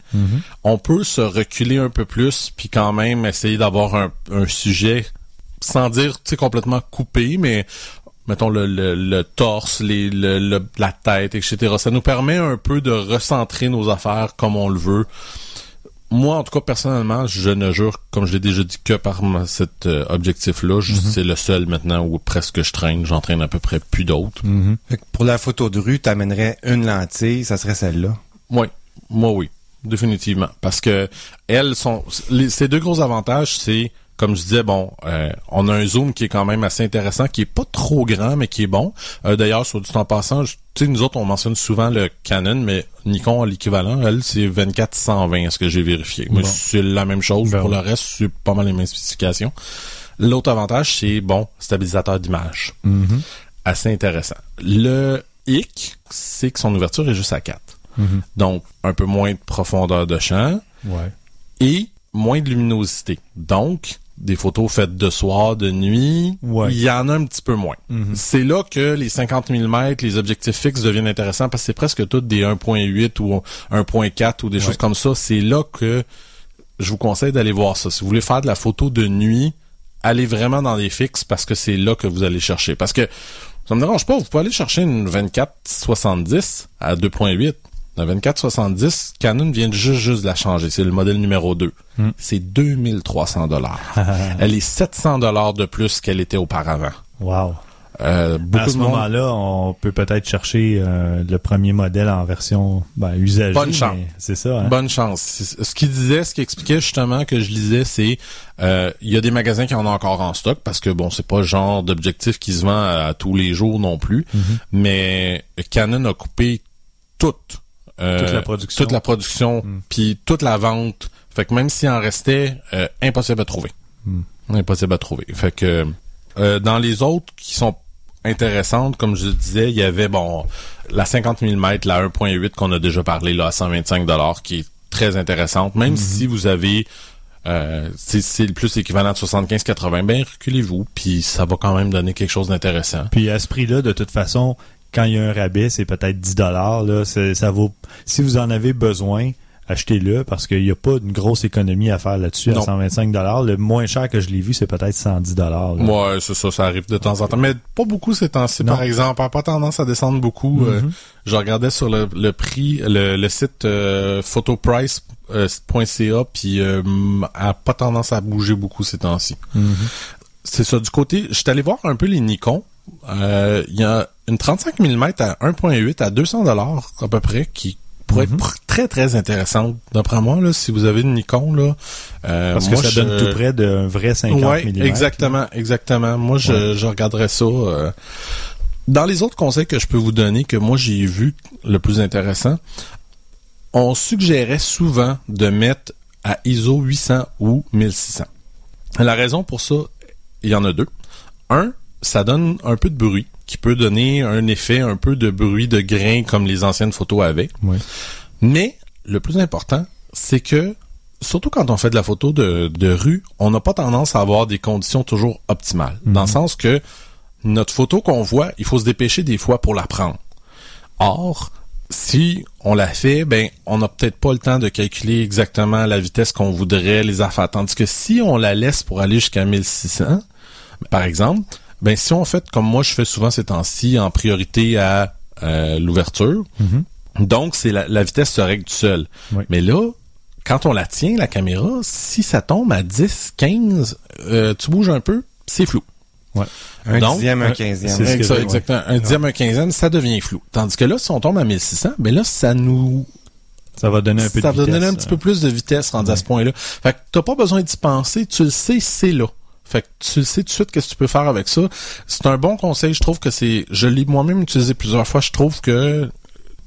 on peut se reculer un peu plus, puis quand même essayer d'avoir un, un sujet, sans dire, tu sais, complètement coupé, mais mettons le, le, le torse, les, le, le- la tête, etc. Ça nous permet un peu de recentrer nos affaires comme on le veut. Moi, en tout cas, personnellement, je ne jure, comme je l'ai déjà dit, que par cet euh, objectif-là. Je- C'est le seul maintenant où presque je traîne. J'en traîne à peu près plus d'autres. Que pour la photo de rue, t'amènerais une lentille, ça serait celle-là? Oui, moi oui, définitivement. Parce que elles sont, les- ces deux gros avantages, c'est comme je disais, bon, euh, on a un zoom qui est quand même assez intéressant, qui est pas trop grand, mais qui est bon. Euh, D'ailleurs, sur du temps passant, tu sais, nous autres, on mentionne souvent le Canon, mais Nikon a l'équivalent, elle, c'est 24-120, ce que j'ai vérifié. Bon. c'est la même chose. Ben Pour oui. le reste, c'est pas mal les mêmes spécifications. L'autre avantage, c'est, bon, stabilisateur d'image. Assez intéressant. Le hic, c'est que son ouverture est juste à 4. Donc, un peu moins de profondeur de champ Ouais. et moins de luminosité. Donc, des photos faites de soir, de nuit, Ouais. il y en a un petit peu moins. C'est là que les 50 mm, les objectifs fixes deviennent intéressants parce que c'est presque toutes des 1.8 ou 1.4 ou des choses comme ça. C'est là que je vous conseille d'aller voir ça. Si vous voulez faire de la photo de nuit, allez vraiment dans les fixes parce que c'est là que vous allez chercher. Parce que ça me dérange pas, vous pouvez aller chercher une 24-70 à 2.8. La 24-70, Canon vient juste, juste de la changer. C'est le modèle numéro 2. C'est 2300 dollars. Elle est 700 dollars de plus qu'elle était auparavant. Wow. Euh, à ce moment-là, on peut peut-être chercher euh, le premier modèle en version ben, usagée. Bonne chance. C'est ça. Hein? Bonne chance. Ce qu'il disait, ce qu'il expliquait justement que je lisais, c'est euh, il y a des magasins qui en ont encore en stock parce que bon, c'est pas le genre d'objectif qui se vend à, tous les jours non plus. Mais Canon a coupé toute euh, Toute la production. toute la production, puis toute la vente. Fait que même s'il en restait, euh, impossible à trouver. Impossible à trouver. Fait que euh, dans les autres qui sont intéressantes, comme je disais, il y avait bon la 50 mm, la 1.8 qu'on a déjà parlé là à 125 dollars qui est très intéressante. Même si vous avez euh, c'est c'est le plus équivalent de 75-80, ben reculez-vous, puis ça va quand même donner quelque chose d'intéressant. Puis à ce prix-là, de toute façon, quand il y a un rabais, c'est peut-être 10 dollars. Ça vaut. Si vous en avez besoin, achetez-le parce qu'il n'y a pas une grosse économie à faire là-dessus à Non. 125 dollars. Le moins cher que je l'ai vu, c'est peut-être 110 dollars. Ouais, c'est ça, ça arrive de temps en temps. Mais pas beaucoup ces temps-ci, par exemple. Elle a pas tendance à descendre beaucoup. Euh, je regardais sur le, le prix, le, le site euh, photoprice.ca, puis euh, elle a pas tendance à bouger beaucoup ces temps-ci. C'est ça. Du côté, je suis allé voir un peu les Nikon. Euh, Il y a une 35 mm à 1.8 à 200 dollars à peu près qui pourrait Mhm. être pr- très très intéressante d'après moi là si vous avez une Nikon là euh, Parce que moi, ça je- donne tout près d'un vrai 50 Ouais, mm. exactement, exactement. Moi, je, je regarderais ça. euh. Dans les autres conseils que je peux vous donner, que moi j'ai vu le plus intéressant, on suggérait souvent de mettre à ISO 800 ou 1600. La raison pour ça, il y en a deux. Un, ça donne un peu de bruit, qui peut donner un effet un peu de bruit de grain comme les anciennes photos avaient. Oui. Mais le plus important, c'est que surtout quand on fait de la photo de, de rue, on n'a pas tendance à avoir des conditions toujours optimales. Dans le sens que notre photo qu'on voit, il faut se dépêcher des fois pour la prendre. Or, si on la fait, ben, on n'a peut-être pas le temps de calculer exactement la vitesse qu'on voudrait, les affaires. Tandis que si on la laisse pour aller jusqu'à 1600, par exemple, ben, si on fait comme moi je fais souvent ces temps-ci en priorité à euh, l'ouverture, Mhm. donc c'est la, la vitesse se règle tout seul. Oui. Mais là, quand on la tient, la caméra, si ça tombe à 10, 15, euh, tu bouges un peu, c'est flou. Un Donc, dixième, un quinzième. c'est ce que Exact- j'ai, ouais. exactement. Un dixième, un quinzième, ça devient flou. Tandis que là, si on tombe à 1600, ben là, ça nous Ça va donner un peu ça de va vitesse. donner un petit peu plus de vitesse rendu à ce point-là. Fait que t'as pas besoin d'y penser, tu le sais, c'est là. Fait que tu le sais tout de suite qu'est-ce que tu peux faire avec ça. C'est un bon conseil, je trouve que c'est, je l'ai moi-même utilisé plusieurs fois, je trouve que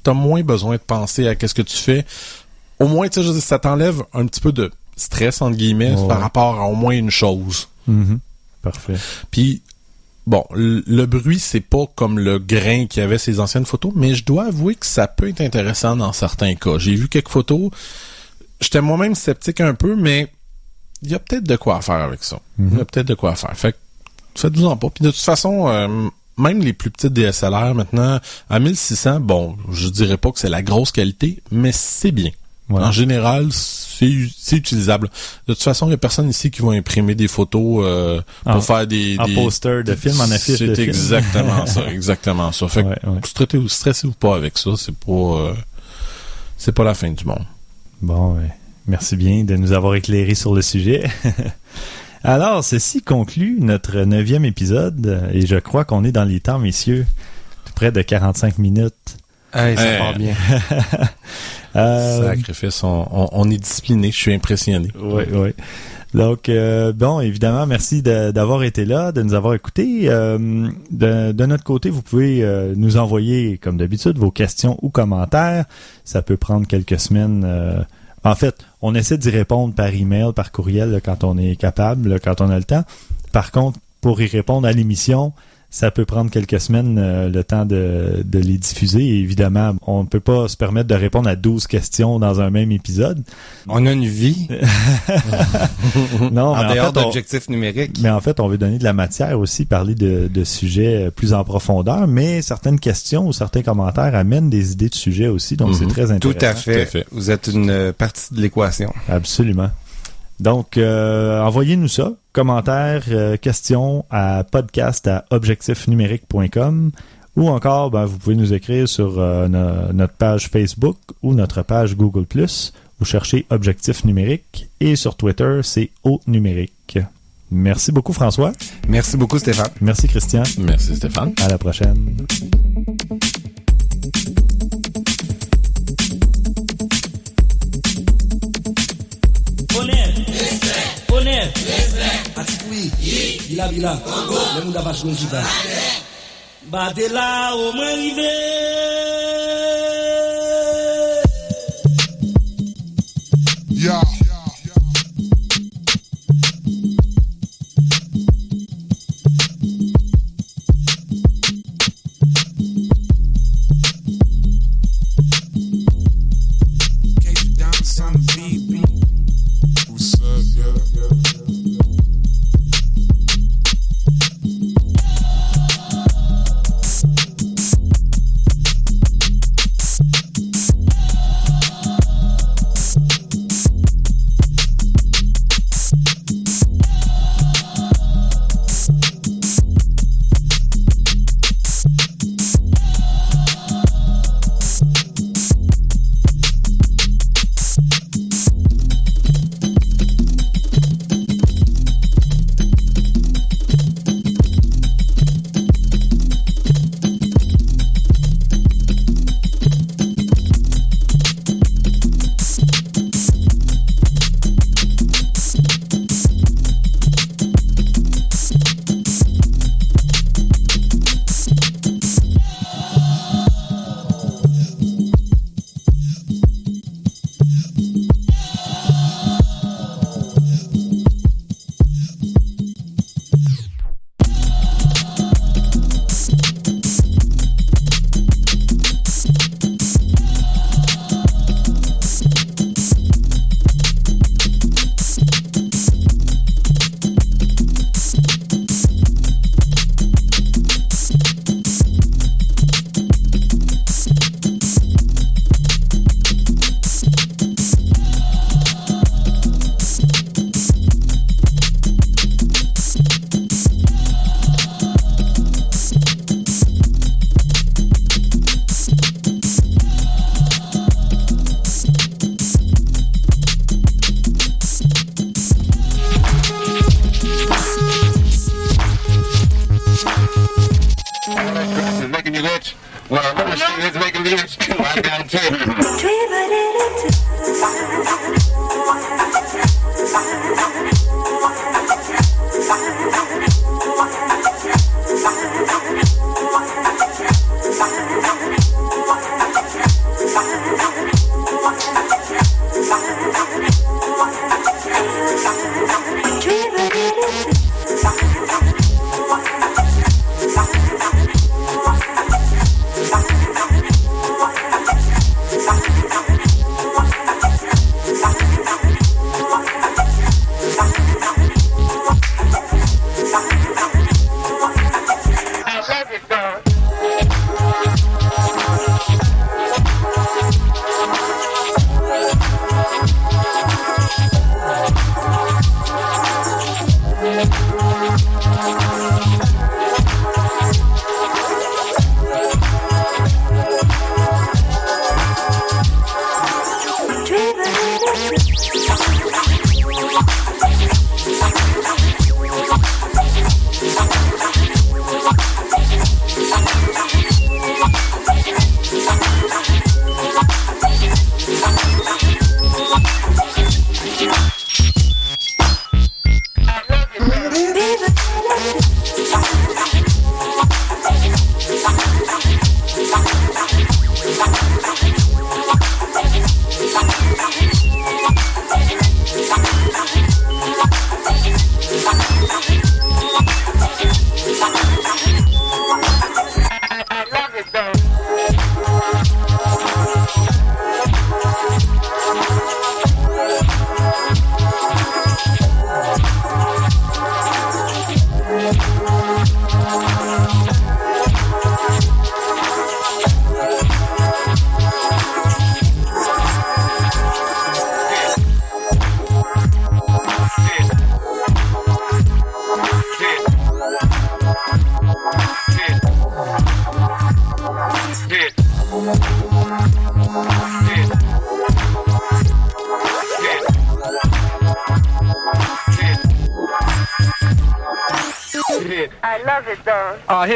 t'as moins besoin de penser à qu'est-ce que tu fais. Au moins, tu sais, ça t'enlève un petit peu de stress, entre guillemets, par rapport à au moins une chose. Mhm. Parfait. Puis bon, le, le bruit c'est pas comme le grain qu'il y avait ces anciennes photos, mais je dois avouer que ça peut être intéressant dans certains cas. J'ai vu quelques photos, j'étais moi-même sceptique un peu, mais il y a peut-être de quoi faire avec ça. Il y a peut-être de quoi faire. Fait que faites-vous en pas. Puis de toute façon, euh, même les plus petites DSLR maintenant à 1600, bon, je dirais pas que c'est la grosse qualité, mais c'est bien. Ouais. En général, c'est c'est utilisable. De toute façon, il y a personne ici qui va imprimer des photos euh, pour En- faire des, des- poster de film, en affiche de C'est film. exactement ça, exactement ça. Fait que Ouais, ouais. stressez- stressez-vous pas avec ça, c'est pas euh, c'est pas la fin du monde. Bon, ouais. Merci bien de nous avoir éclairé sur le sujet. Alors, ceci conclut notre neuvième épisode euh, et je crois qu'on est dans les temps, messieurs. Tout près de 45 minutes. Hey, ça part bien. Euh, Sacrifice, on, on, on est discipliné, je suis impressionné. Oui, oui. Donc, euh, bon, évidemment, merci d'avoir été là, de nous avoir écoutés. Euh, de, de notre côté, vous pouvez euh, nous envoyer, comme d'habitude, vos questions ou commentaires. Ça peut prendre quelques semaines. En fait, on essaie d'y répondre par email, par courriel, quand on est capable, quand on a le temps. Par contre, pour y répondre à l'émission, ça peut prendre quelques semaines euh, le temps de, de les diffuser. Et évidemment, on ne peut pas se permettre de répondre à 12 questions dans un même épisode. On a une vie Non, en mais en, dehors fait, d'objectifs numériques. mais en fait, on veut donner de la matière aussi, parler de, de sujets plus en profondeur, mais certaines questions ou certains commentaires amènent des idées de sujets aussi, donc c'est Mhm. très Tout intéressant. à fait. Tout à fait. Vous êtes une partie de l'équation. Absolument. Donc, euh, envoyez-nous ça, commentaires, euh, questions à podcast à objectifnumérique.com ou encore, ben, vous pouvez nous écrire sur euh, no- notre page Facebook ou notre page Google+. Vous cherchez Objectif numérique et sur Twitter, c'est O numérique. Merci beaucoup François. Merci beaucoup, Stéphane. Merci Christian. Merci Stéphane. À la prochaine. bila bila Le moun da pa chou yon jita Bade la o mwen rive.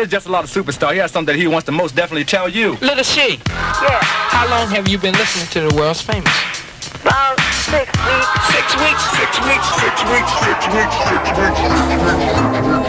Though. Uh, just a lot of superstar. He has something that he wants to most definitely tell you. Little She, Yeah, how long have you been listening to the world's famous? about six weeks. six weeks. Six weeks. Six weeks. Six weeks. Six weeks. Six weeks.